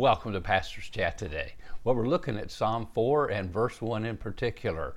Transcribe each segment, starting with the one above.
Welcome to Pastor's Chat today. Well, we're looking at Psalm 4 and verse 1 in particular.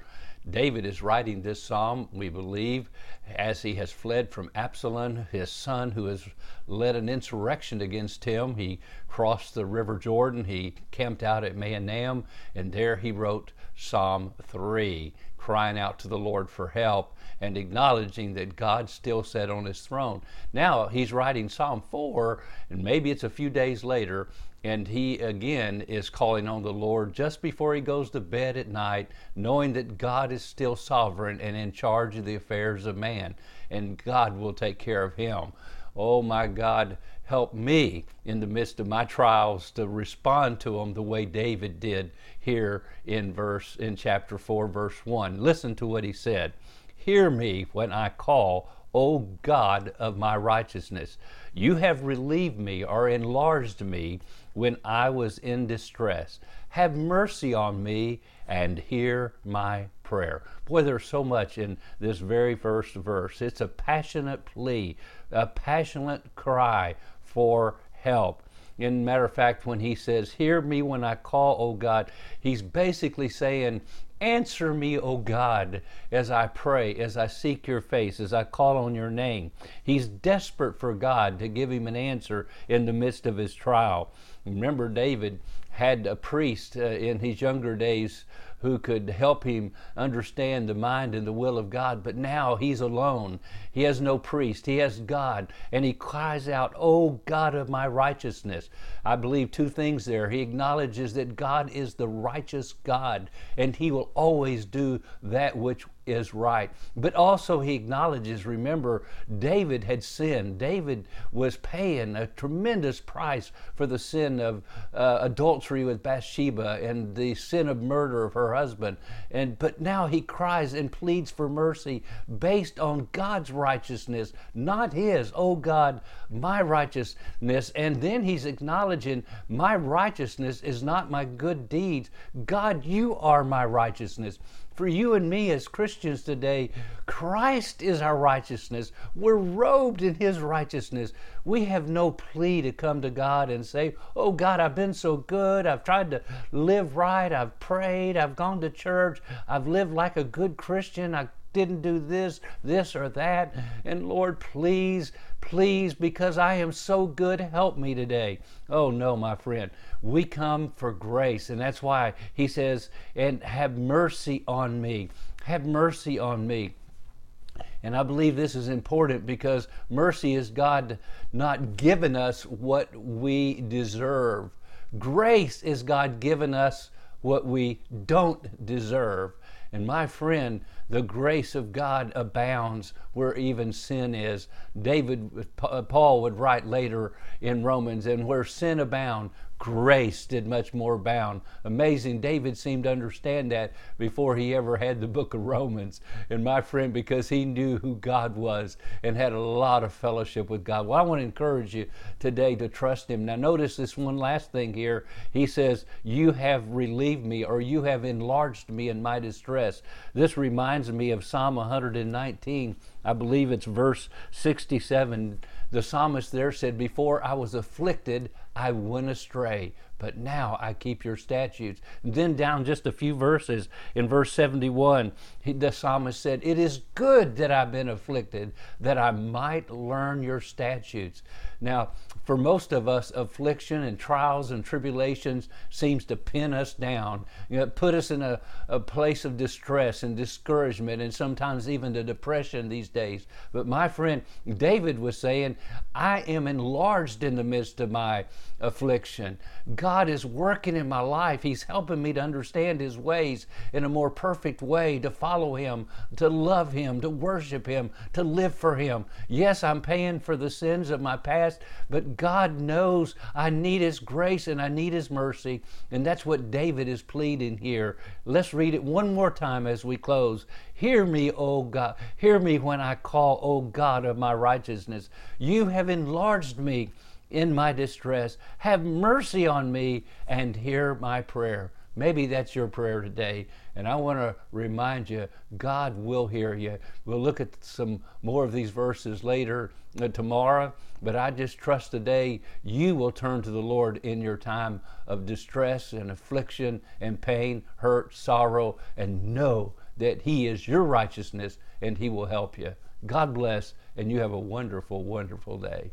David is writing this psalm, we believe, as he has fled from Absalom, his son, who has led an insurrection against him. He crossed the river Jordan, he camped out at Mahanaim, and there he wrote Psalm 3, crying out to the Lord for help and acknowledging that God still sat on his throne. Now he's writing Psalm 4, and maybe it's a few days later, and he again is calling on the Lord just before he goes to bed at night, knowing that God is still sovereign and in charge of the affairs of man, and God will take care of him. Oh my God, help me in the midst of my trials to respond to them the way David did here in verse in chapter 4 verse 1. Listen to what he said. Hear me when I call, O God of my righteousness. You have relieved me or enlarged me when I was in distress. Have mercy on me and hear my prayer. Boy, there's so much in this very first verse. It's a passionate plea, a passionate cry for help. In matter of fact, when he says, Hear me when I call, O God, he's basically saying, Answer me, O God, as I pray, as I seek your face, as I call on your name. He's desperate for God to give him an answer in the midst of his trial. Remember, David had a priest uh, in his younger days who could help him understand the mind and the will of God. But now he's alone. He has no priest. He has God. And he cries out, Oh God of my righteousness. I believe two things there. He acknowledges that God is the righteous God, and he will always do that which is right. But also, he acknowledges remember, David had sinned. David was paying a tremendous price for the sin of uh, adultery with Bathsheba and the sin of murder of her husband. And, but now he cries and pleads for mercy based on God's righteousness, not his. Oh God, my righteousness. And then he's acknowledging, my righteousness is not my good deeds. God, you are my righteousness for you and me as Christians today, Christ is our righteousness. We're robed in His righteousness. We have no plea to come to God and say, Oh God, I've been so good. I've tried to live right. I've prayed. I've gone to church. I've lived like a good Christian. I didn't do this, this, or that. And Lord, please, please, because I am so good, help me today. Oh, no, my friend. We come for grace. And that's why he says, and have mercy on me. Have mercy on me. And I believe this is important because mercy is God not giving us what we deserve. Grace is God giving us what we don't deserve. And my friend, the grace of God abounds where even sin is. David, uh, Paul would write later in Romans, and where sin abound, grace did much more abound. Amazing. David seemed to understand that before he ever had the book of Romans. And my friend, because he knew who God was and had a lot of fellowship with God. Well, I want to encourage you today to trust him. Now, notice this one last thing here. He says, You have relieved me, or you have enlarged me in my distress. This reminds me of Psalm 119. I believe it's verse 67 the psalmist there said, Before I was afflicted, I went astray, but now I keep your statutes. Then down just a few verses, in verse 71, he, the psalmist said, It is good that I've been afflicted, that I might learn your statutes. Now, for most of us, affliction and trials and tribulations seems to pin us down, you know, put us in a, a place of distress and discouragement and sometimes even the depression these days. But my friend, David was saying, I am enlarged in the midst of my affliction. God is working in my life. He's helping me to understand His ways in a more perfect way, to follow Him, to love Him, to worship Him, to live for Him. Yes, I'm paying for the sins of my past, but God knows I need His grace and I need His mercy. And that's what David is pleading here. Let's read it one more time as we close. Hear me, O God. Hear me when I call, O God of my righteousness. You have enlarged me in my distress. Have mercy on me and hear my prayer. Maybe that's your prayer today. And I want to remind you God will hear you. We'll look at some more of these verses later uh, tomorrow, but I just trust today you will turn to the Lord in your time of distress and affliction and pain, hurt, sorrow, and know that He is your righteousness and He will help you. God bless, and you have a wonderful, wonderful day.